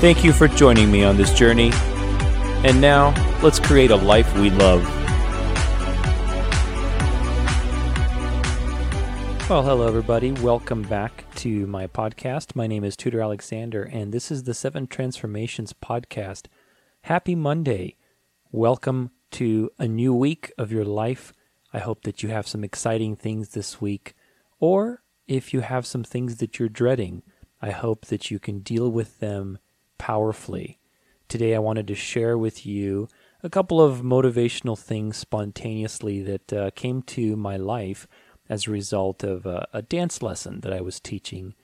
Thank you for joining me on this journey. And now, let's create a life we love. Well, hello, everybody. Welcome back to my podcast. My name is Tudor Alexander, and this is the Seven Transformations Podcast. Happy Monday. Welcome to a new week of your life. I hope that you have some exciting things this week, or if you have some things that you're dreading, I hope that you can deal with them powerfully. Today, I wanted to share with you a couple of motivational things spontaneously that uh, came to my life as a result of a, a dance lesson that I was teaching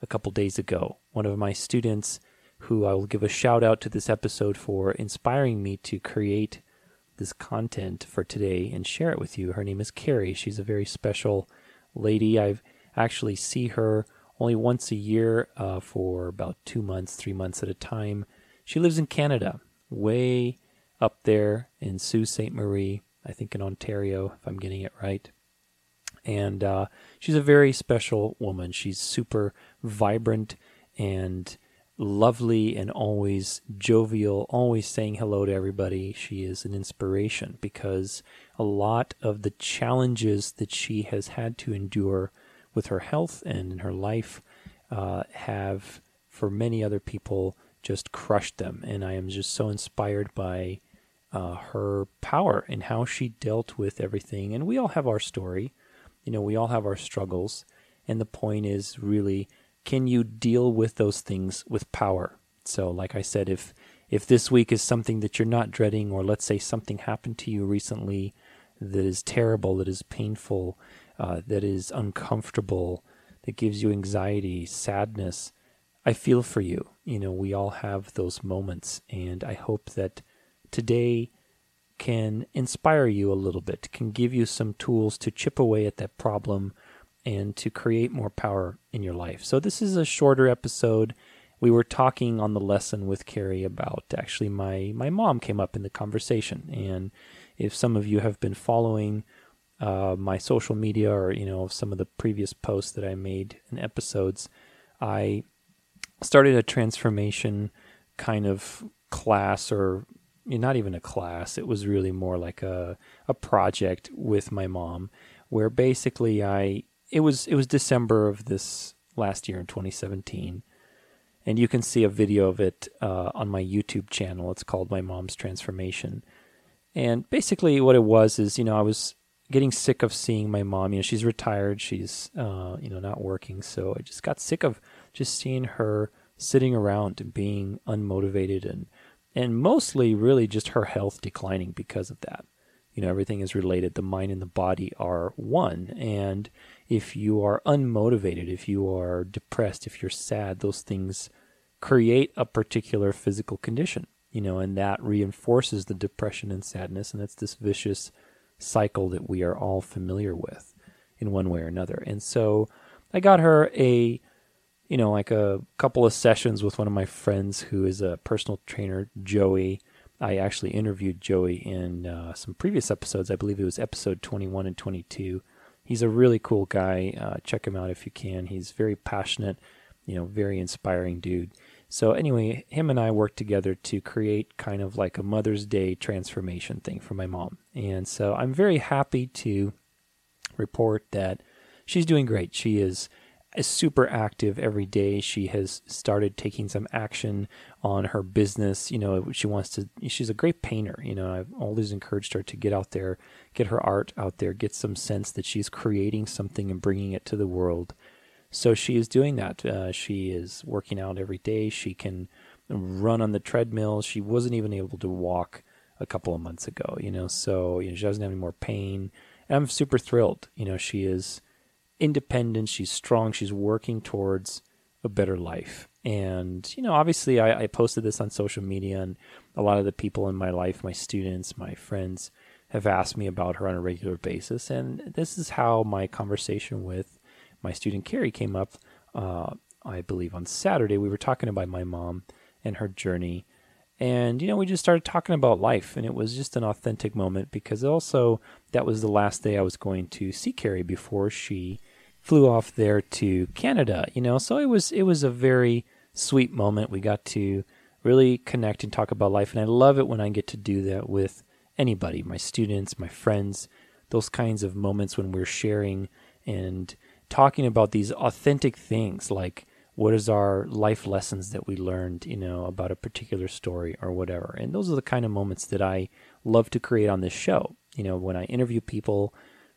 a couple days ago. One of my students, who I will give a shout out to this episode for inspiring me to create this content for today and share it with you. Her name is Carrie. She's a very special lady. I've actually see her only once a year uh, for about two months, three months at a time. She lives in Canada, way up there in Sault Ste. Marie, I think in Ontario, if I'm getting it right. And uh, she's a very special woman. She's super vibrant and lovely and always jovial, always saying hello to everybody. She is an inspiration because a lot of the challenges that she has had to endure with her health and in her life uh, have, for many other people, just crushed them. And I am just so inspired by uh, her power and how she dealt with everything. And we all have our story. You know, we all have our struggles. And the point is really can you deal with those things with power? So, like I said, if if this week is something that you're not dreading, or let's say something happened to you recently that is terrible, that is painful, uh, that is uncomfortable, that gives you anxiety, sadness, I feel for you. You know, we all have those moments, and I hope that today can inspire you a little bit, can give you some tools to chip away at that problem and to create more power in your life. So, this is a shorter episode. We were talking on the lesson with Carrie about actually my, my mom came up in the conversation. And if some of you have been following uh, my social media or, you know, some of the previous posts that I made in episodes, I started a transformation kind of class or not even a class. It was really more like a, a project with my mom where basically I it was it was December of this last year in 2017, and you can see a video of it uh, on my YouTube channel. It's called My Mom's Transformation, and basically what it was is you know I was getting sick of seeing my mom. You know she's retired, she's uh, you know not working, so I just got sick of just seeing her sitting around and being unmotivated and and mostly really just her health declining because of that. You know everything is related. The mind and the body are one, and if you are unmotivated, if you are depressed, if you're sad, those things create a particular physical condition, you know, and that reinforces the depression and sadness. And it's this vicious cycle that we are all familiar with in one way or another. And so I got her a, you know, like a couple of sessions with one of my friends who is a personal trainer, Joey. I actually interviewed Joey in uh, some previous episodes. I believe it was episode 21 and 22 he's a really cool guy. Uh, check him out if you can. He's very passionate, you know, very inspiring dude. So anyway, him and I worked together to create kind of like a Mother's Day transformation thing for my mom. And so I'm very happy to report that she's doing great. She is super active every day. She has started taking some action on her business. You know, she wants to, she's a great painter. You know, I've always encouraged her to get out there, get her art out there, get some sense that she's creating something and bringing it to the world. So she is doing that. Uh, she is working out every day. She can run on the treadmill. She wasn't even able to walk a couple of months ago, you know, so you know, she doesn't have any more pain. And I'm super thrilled. You know, she is independent, she's strong, she's working towards a better life. And, you know, obviously I, I posted this on social media, and a lot of the people in my life, my students, my friends, have asked me about her on a regular basis. And this is how my conversation with my student Carrie came up. Uh, I believe on Saturday, we were talking about my mom and her journey. And, you know, we just started talking about life. And it was just an authentic moment because also that was the last day I was going to see Carrie before she flew off there to Canada, you know. So it was it was a very sweet moment. We got to really connect and talk about life and I love it when I get to do that with anybody, my students, my friends, those kinds of moments when we're sharing and talking about these authentic things like what is our life lessons that we learned, you know, about a particular story or whatever. And those are the kind of moments that I love to create on this show. You know, when I interview people,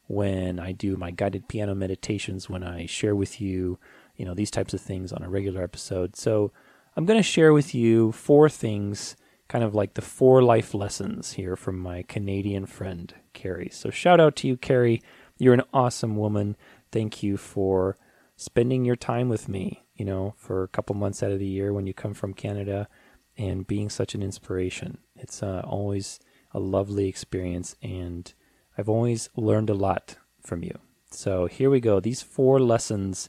when I do my guided piano meditations, when I share with you, you know, these types of things on a regular episode. So I'm going to share with you four things, kind of like the four life lessons here from my Canadian friend, Carrie. So shout out to you, Carrie. You're an awesome woman. Thank you for spending your time with me, you know, for a couple months out of the year when you come from Canada and being such an inspiration. It's uh, always a lovely experience, and I've always learned a lot from you. So here we go. These four lessons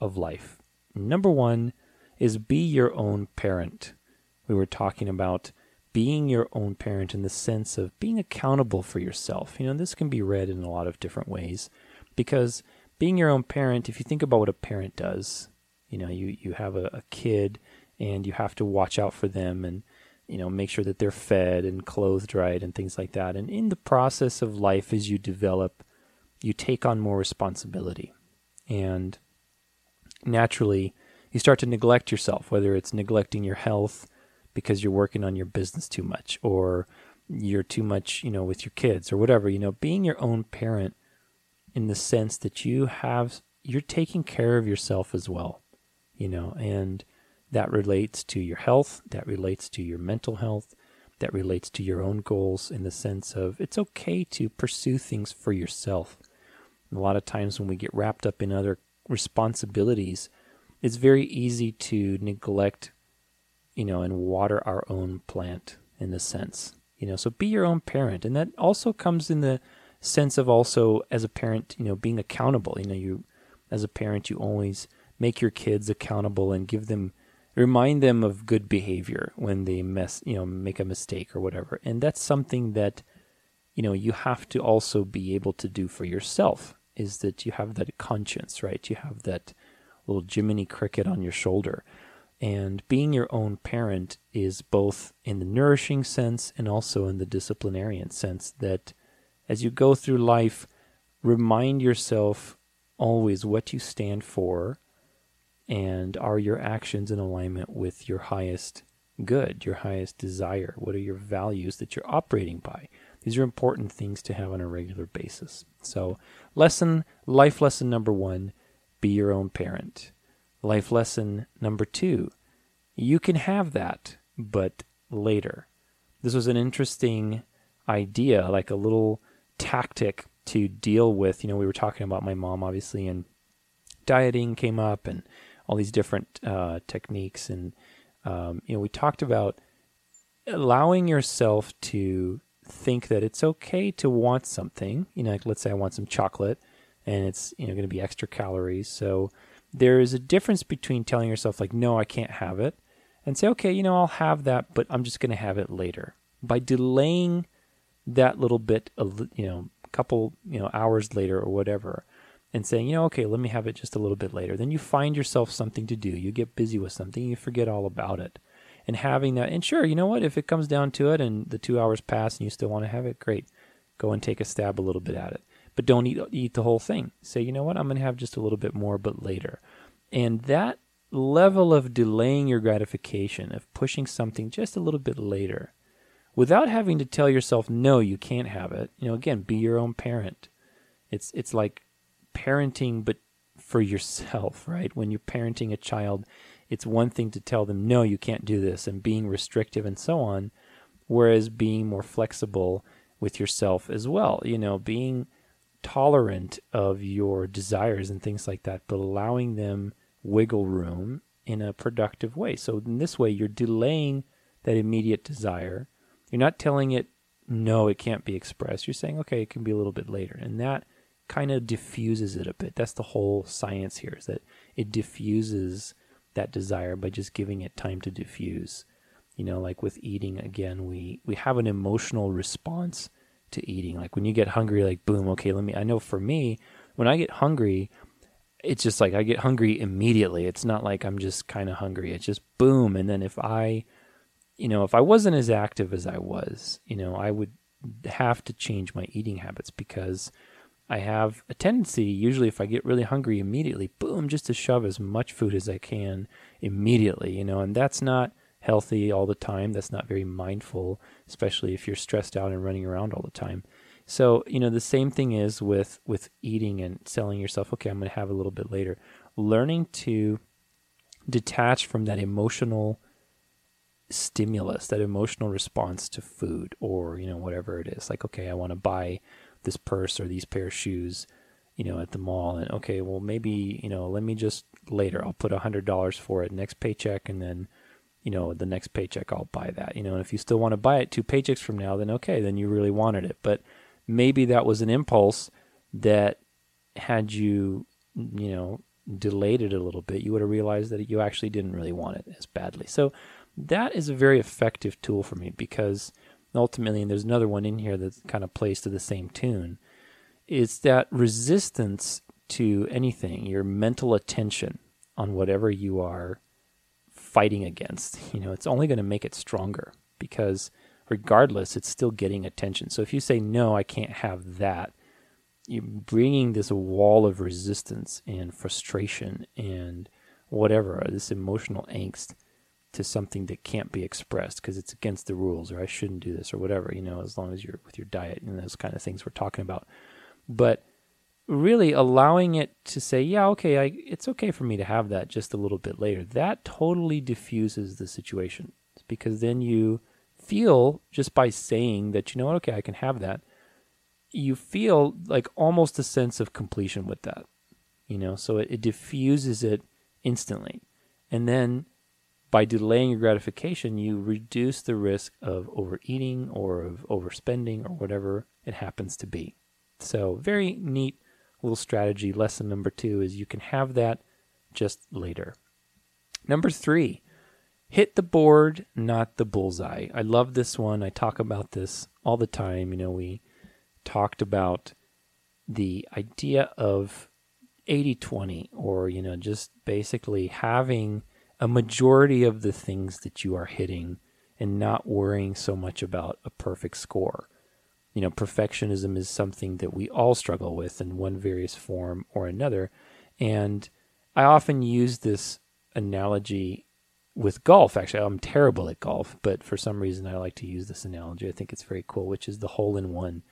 of life. Number one is be your own parent. We were talking about being your own parent in the sense of being accountable for yourself. You know, this can be read in a lot of different ways because being your own parent, if you think about what a parent does, you know, you, you have a, a kid and you have to watch out for them and, you know, make sure that they're fed and clothed right and things like that. And in the process of life, as you develop, you take on more responsibility. And naturally, you start to neglect yourself, whether it's neglecting your health because you're working on your business too much or you're too much, you know, with your kids or whatever, you know, being your own parent in the sense that you have you're taking care of yourself as well, you know, and that relates to your health, that relates to your mental health, that relates to your own goals in the sense of it's okay to pursue things for yourself. a lot of times when we get wrapped up in other responsibilities, it's very easy to neglect, you know, and water our own plant in the sense, you know. So be your own parent, and that also comes in the sense of also as a parent, you know, being accountable. You know, you as a parent, you always make your kids accountable and give them remind them of good behavior when they mess, you know, make a mistake or whatever. And that's something that you know, you have to also be able to do for yourself is that you have that conscience, right? You have that little Jiminy Cricket on your shoulder. And being your own parent is both in the nourishing sense and also in the disciplinarian sense that as you go through life, remind yourself always what you stand for and are your actions in alignment with your highest good, your highest desire? What are your values that you're operating by? These are important things to have on a regular basis. So, lesson, life lesson number one be your own parent. Life lesson number two you can have that, but later. This was an interesting idea, like a little tactic to deal with. You know, we were talking about my mom, obviously, and dieting came up and all these different uh, techniques. And, um, you know, we talked about allowing yourself to think that it's okay to want something. You know, like let's say I want some chocolate and it's you know going to be extra calories. So there is a difference between telling yourself like no, I can't have it and say okay, you know, I'll have that, but I'm just going to have it later. By delaying that little bit of you know, a couple, you know, hours later or whatever and saying, you know, okay, let me have it just a little bit later. Then you find yourself something to do. You get busy with something, you forget all about it. And having that, and sure, you know what? If it comes down to it and the two hours pass and you still want to have it, great. Go and take a stab a little bit at it but don't eat eat the whole thing. Say, you know what, I'm going to have just a little bit more, but later. And that level of delaying your gratification, of pushing something just a little bit later, without having to tell yourself no, you can't have it. You know, again, be your own parent. It's it's like parenting, but for yourself, right? When you're parenting a child, it's one thing to tell them no, you can't do this, and being restrictive and so on, whereas being more flexible with yourself as well. You know, being tolerant of your desires and things like that, but allowing them wiggle room in a productive way. So in this way, you're delaying that immediate desire. You're not telling it, no, it can't be expressed. You're saying, okay, it can be a little bit later. And that kind of diffuses it a bit. That's the whole science here is that it diffuses that desire by just giving it time to diffuse. You know, like with eating again, we we have an emotional response to eating. Like when you get hungry, like boom, okay, let me I know for me, when I get hungry, it's just like I get hungry immediately. It's not like I'm just kind of hungry. It's just boom. And then if I, you know, if I wasn't as active as I was, you know, I would have to change my eating habits because I have a tendency, usually if I get really hungry immediately, boom, just to shove as much food as I can immediately, you know, and that's not healthy all the time. That's not very mindful, especially if you're stressed out and running around all the time. So, you know, the same thing is with with eating and selling yourself, okay, I'm going to have a little bit later. Learning to detach from that emotional stimulus, that emotional response to food or, you know, whatever it is. Like, okay, I want to buy this purse or these pair of shoes, you know, at the mall and okay, well maybe, you know, let me just later I'll put a hundred dollars for it next paycheck and then you know, the next paycheck I'll buy that. You know, and if you still want to buy it two paychecks from now, then okay, then you really wanted it. But maybe that was an impulse that had you, you know, delayed it a little bit, you would have realized that you actually didn't really want it as badly. So that is a very effective tool for me because ultimately, and there's another one in here that kind of plays to the same tune, is that resistance to anything, your mental attention on whatever you are fighting against, you know, it's only going to make it stronger because regardless, it's still getting attention. So if you say, no, I can't have that, you're bringing this wall of resistance and frustration and whatever, this emotional angst to something that can't be expressed because it's against the rules or I shouldn't do this or whatever, you know, as long as you're with your diet and those kind of things we're talking about. But really allowing it to say, yeah, okay, I, it's okay for me to have that just a little bit later. That totally diffuses the situation because then you feel just by saying that, you know what, okay, I can have that, you feel like almost a sense of completion with that, you know, so it, it diffuses it instantly. And then by delaying your gratification, you reduce the risk of overeating or of overspending or whatever it happens to be. So, very neat little strategy. Lesson number two is you can have that just later. Number three, hit the board, not the bullseye. I love this one. I talk about this all the time. You know, we talked about the idea of 80 20, or, you know, just basically having a majority of the things that you are hitting and not worrying so much about a perfect score you know, perfectionism is something that we all struggle with in one various form or another. And I often use this analogy with golf. Actually, I'm terrible at golf, but for some reason I like to use this analogy. I think it's very cool, which is the hole in one,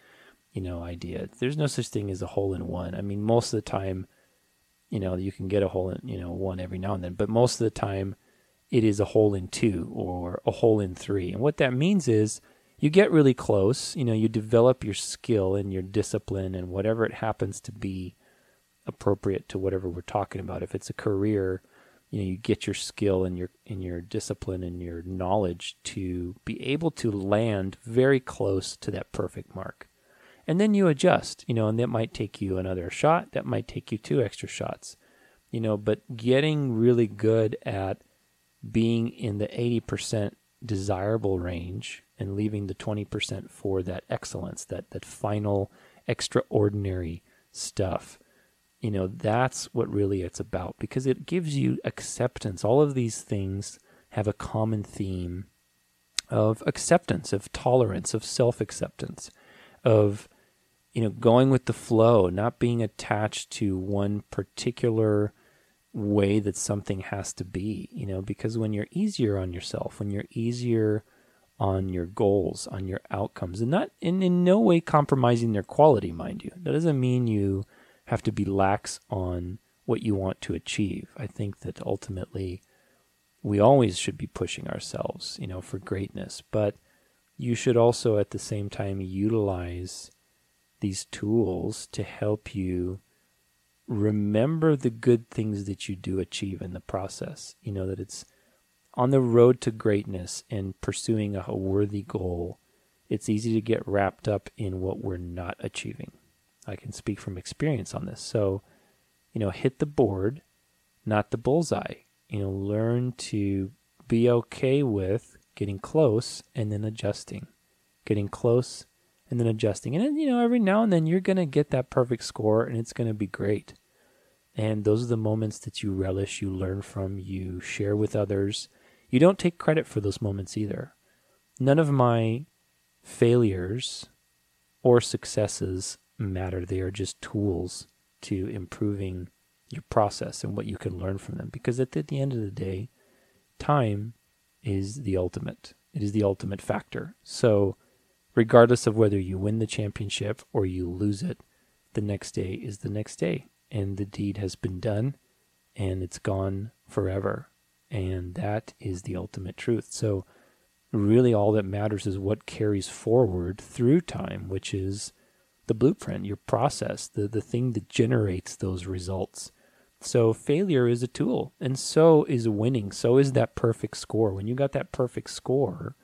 you know, idea. There's no such thing as a hole in one. I mean, most of the time, you know, you can get a hole in, you know, one every now and then, but most of the time it is a hole in two or a hole in three. And what that means is you get really close. You know, you develop your skill and your discipline and whatever it happens to be appropriate to whatever we're talking about. If it's a career, you know, you get your skill and your and your discipline and your knowledge to be able to land very close to that perfect mark. And then you adjust, you know, and that might take you another shot, that might take you two extra shots. You know, but getting really good at being in the 80% desirable range and leaving the 20% for that excellence, that, that final extraordinary stuff. You know, that's what really it's about because it gives you acceptance. All of these things have a common theme of acceptance, of tolerance, of self acceptance, of, you know, going with the flow, not being attached to one particular way that something has to be, you know, because when you're easier on yourself, when you're easier on your goals, on your outcomes, and not in, in no way compromising their quality, mind you. That doesn't mean you have to be lax on what you want to achieve. I think that ultimately we always should be pushing ourselves, you know, for greatness, but you should also at the same time utilize these tools to help you remember the good things that you do achieve in the process. You know, that it's on the road to greatness and pursuing a worthy goal. It's easy to get wrapped up in what we're not achieving. I can speak from experience on this. So, you know, hit the board, not the bullseye. You know, learn to be okay with getting close and then adjusting, getting close and then adjusting. And you know, every now and then you're going to get that perfect score and it's going to be great. And those are the moments that you relish, you learn from, you share with others. You don't take credit for those moments either. None of my failures or successes matter. They are just tools to improving your process and what you can learn from them. Because at the, at the end of the day, time is the ultimate. It is the ultimate factor. So, regardless of whether you win the championship or you lose it, the next day is the next day. And the deed has been done and it's gone forever. And that is the ultimate truth. So, really, all that matters is what carries forward through time, which is the blueprint, your process, the, the thing that generates those results. So failure is a tool, and so is winning. So is that perfect score. When you got that perfect score,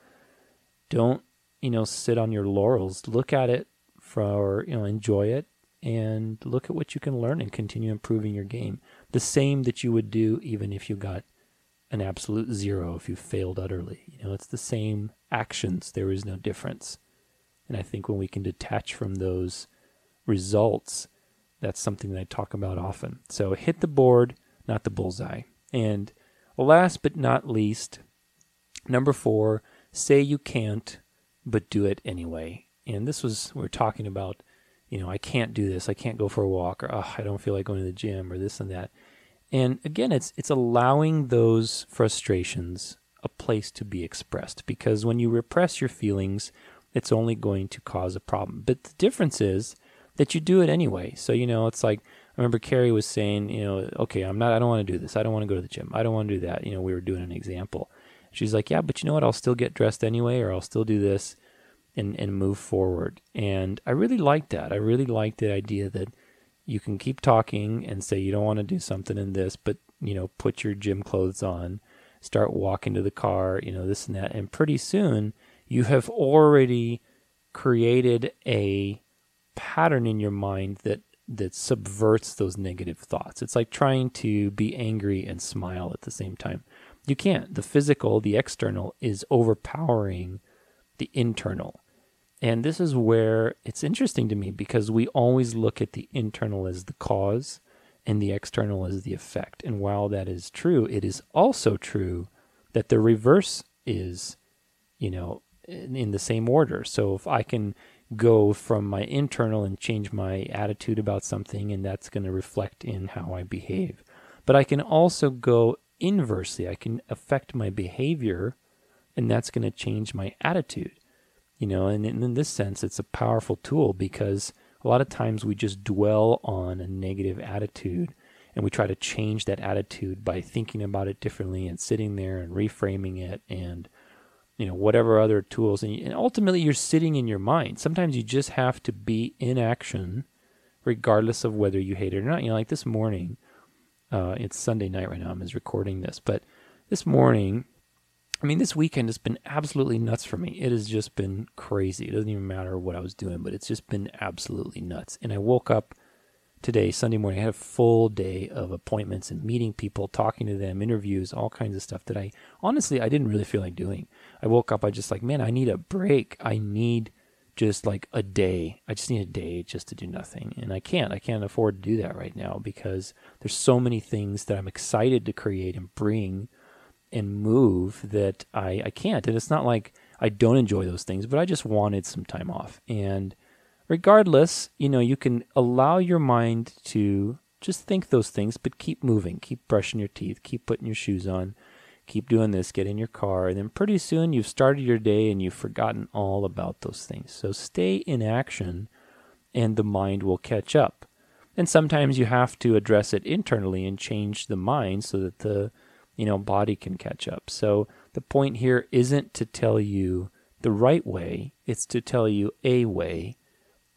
don't you know sit on your laurels. Look at it for you know enjoy it, and look at what you can learn and continue improving your game. The same that you would do even if you got an absolute zero if you failed utterly. You know, it's the same actions. There is no difference. And I think when we can detach from those results, that's something that I talk about often. So hit the board, not the bullseye. And last but not least, number four, say you can't, but do it anyway. And this was, we are talking about, you know, I can't do this. I can't go for a walk, or oh, I don't feel like going to the gym, or this and that. And again, it's it's allowing those frustrations a place to be expressed because when you repress your feelings, it's only going to cause a problem. But the difference is that you do it anyway. So, you know, it's like, I remember Carrie was saying, you know, okay, I'm not, I don't want to do this. I don't want to go to the gym. I don't want to do that. You know, we were doing an example. She's like, yeah, but you know what? I'll still get dressed anyway, or I'll still do this and, and move forward. And I really like that. I really like the idea that you can keep talking and say you don't want to do something in this, but, you know, put your gym clothes on, start walking to the car, you know, this and that. And pretty soon, you have already created a pattern in your mind that that subverts those negative thoughts. It's like trying to be angry and smile at the same time. You can't. The physical, the external is overpowering the internal. And this is where it's interesting to me because we always look at the internal as the cause and the external as the effect. And while that is true, it is also true that the reverse is, you know, in, in the same order. So if I can go from my internal and change my attitude about something, and that's going to reflect in how I behave. But I can also go inversely. I can affect my behavior, and that's going to change my attitude. You know, and in this sense, it's a powerful tool because a lot of times we just dwell on a negative attitude and we try to change that attitude by thinking about it differently and sitting there and reframing it and you know whatever other tools. And, and ultimately you're sitting in your mind. Sometimes you just have to be in action regardless of whether you hate it or not. You know like this morning uh, it's sunday night right now i'm just recording this but this morning i mean this weekend has been absolutely nuts for me it has just been crazy it doesn't even matter what i was doing but it's just been absolutely nuts and i woke up today, Sunday morning. I had a full day of appointments and meeting people, talking to them, interviews, all kinds of stuff that I honestly I didn't really feel like doing. I woke up, I just like, man, I need a break. I need just like a day. I just need a day just to do nothing. And I can't. I can't afford to do that right now because there's so many things that I'm excited to create and bring and move that I, I can't. And it's not like I don't enjoy those things, but I just wanted some time off. And regardless, you know, you can allow your mind to just think those things, but keep moving, keep brushing your teeth, keep putting your shoes on, keep doing this, get in your car, and then pretty soon you've started your day and you've forgotten all about those things. So stay in action and the mind will catch up. And sometimes you have to address it internally and change the mind so that the you know body can catch up. So the point here isn't to tell you the right way, it's to tell you a way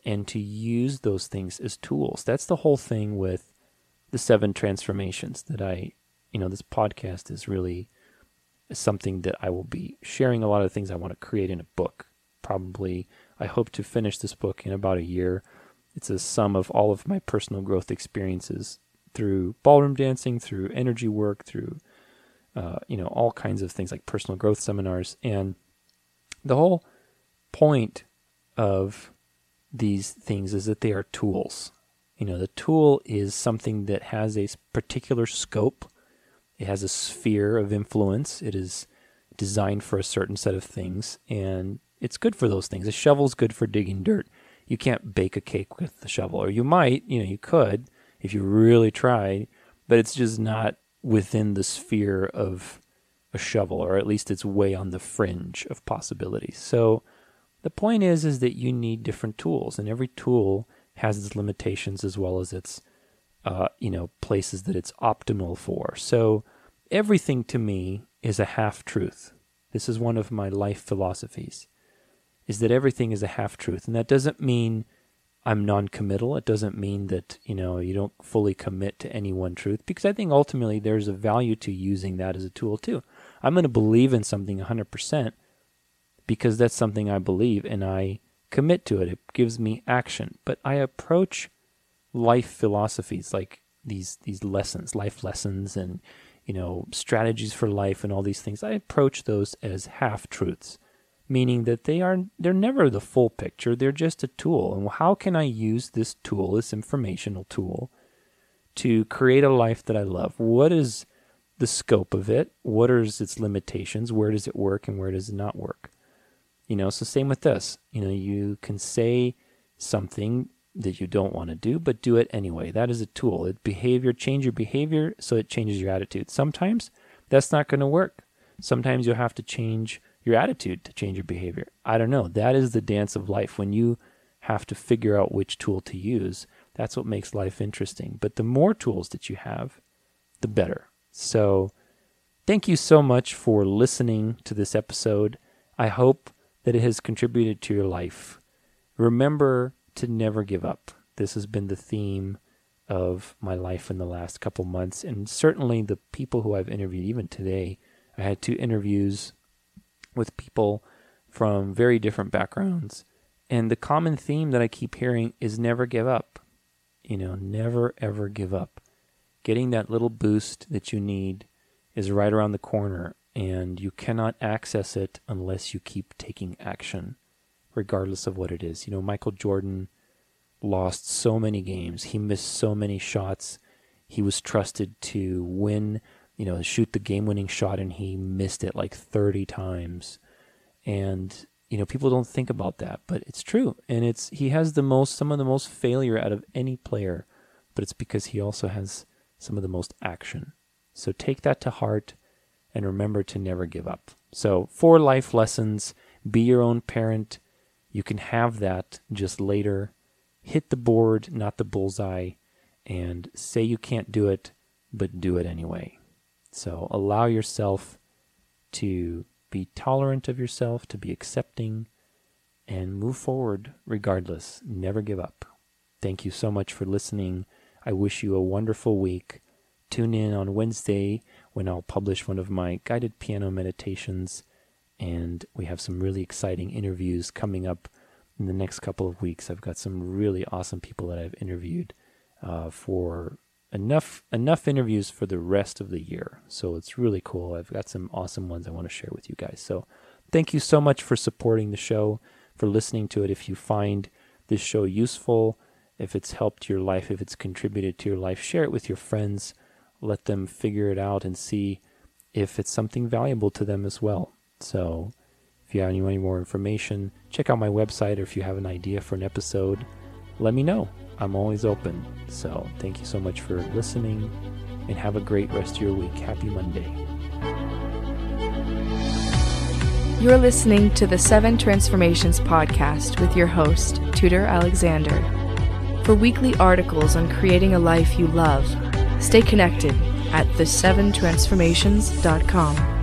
and to use those things as tools. That's the whole thing with the seven transformations that I, you know, this podcast is really something that I will be sharing a lot of things I want to create in a book. Probably, I hope to finish this book in about a year. It's a sum of all of my personal growth experiences through ballroom dancing, through energy work, through uh, you know all kinds of things like personal growth seminars, and the whole point of these things is that they are tools. You know, the tool is something that has a particular scope. It has a sphere of influence. It is designed for a certain set of things, and it's good for those things. A shovel's good for digging dirt. You can't bake a cake with the shovel, or you might, you know, you could if you really tried, but it's just not within the sphere of a shovel, or at least it's way on the fringe of possibilities. So the point is, is that you need different tools, and every tool has its limitations as well as its, uh, you know, places that it's optimal for. So everything to me is a half truth. This is one of my life philosophies is that everything is a half truth. And that doesn't mean I'm non-committal. It doesn't mean that, you know, you don't fully commit to any one truth because I think ultimately there's a value to using that as a tool too. I'm going to believe in something 100% because that's something I believe and I commit to it. It gives me action. But I approach life philosophies like these these lessons, life lessons and you know, strategies for life and all these things. I approach those as half truths meaning that they are they're never the full picture they're just a tool. And how can i use this tool this informational tool to create a life that i love? What is the scope of it? What are its limitations? Where does it work and where does it not work? You know so same with this. You know you can say something that you don't want to do but do it anyway. That is a tool. It behavior change your behavior so it changes your attitude. Sometimes that's not going to work. Sometimes you'll have to change your attitude to change your behavior. I don't know. That is the dance of life. When you have to figure out which tool to use, that's what makes life interesting. But the more tools that you have, the better. So, thank you so much for listening to this episode. I hope that it has contributed to your life. Remember to never give up. This has been the theme of my life in the last couple months, and certainly the people who I've interviewed, even today. I had two interviews with people from very different backgrounds. And the common theme that I keep hearing is never give up. You know, never ever give up. Getting that little boost that you need is right around the corner, and you cannot access it unless you keep taking action, regardless of what it is. You know, Michael Jordan lost so many games, he missed so many shots. He was trusted to win you know, shoot the game winning shot and he missed it like 30 times. And, you know, people don't think about that, but it's true. And it's, he has the most, some of the most failure out of any player, but it's because he also has some of the most action. So take that to heart and remember to never give up. So, four life lessons be your own parent. You can have that just later. Hit the board, not the bullseye, and say you can't do it, but do it anyway. So allow yourself to be tolerant of yourself, to be accepting, and move forward regardless. Never give up. Thank you so much for listening. I wish you a wonderful week. Tune in on Wednesday when I'll publish one of my guided piano meditations, and we have some really exciting interviews coming up in the next couple of weeks. I've got some really awesome people that I've interviewed uh, for enough enough interviews for the rest of the year. So it's really cool. I've got some awesome ones I want to share with you guys. So thank you so much for supporting the show, for listening to it. If you find this show useful, if it's helped your life, if it's contributed to your life, share it with your friends. Let them figure it out and see if it's something valuable to them as well. So if you have any more information, check out my website or if you have an idea for an episode, let me know. I'm always open. So thank you so much for listening and have a great rest of your week. Happy Monday. You're listening to the Seven Transformations podcast with your host, Tudor Alexander. For weekly articles on creating a life you love, stay connected at the7transformations.com.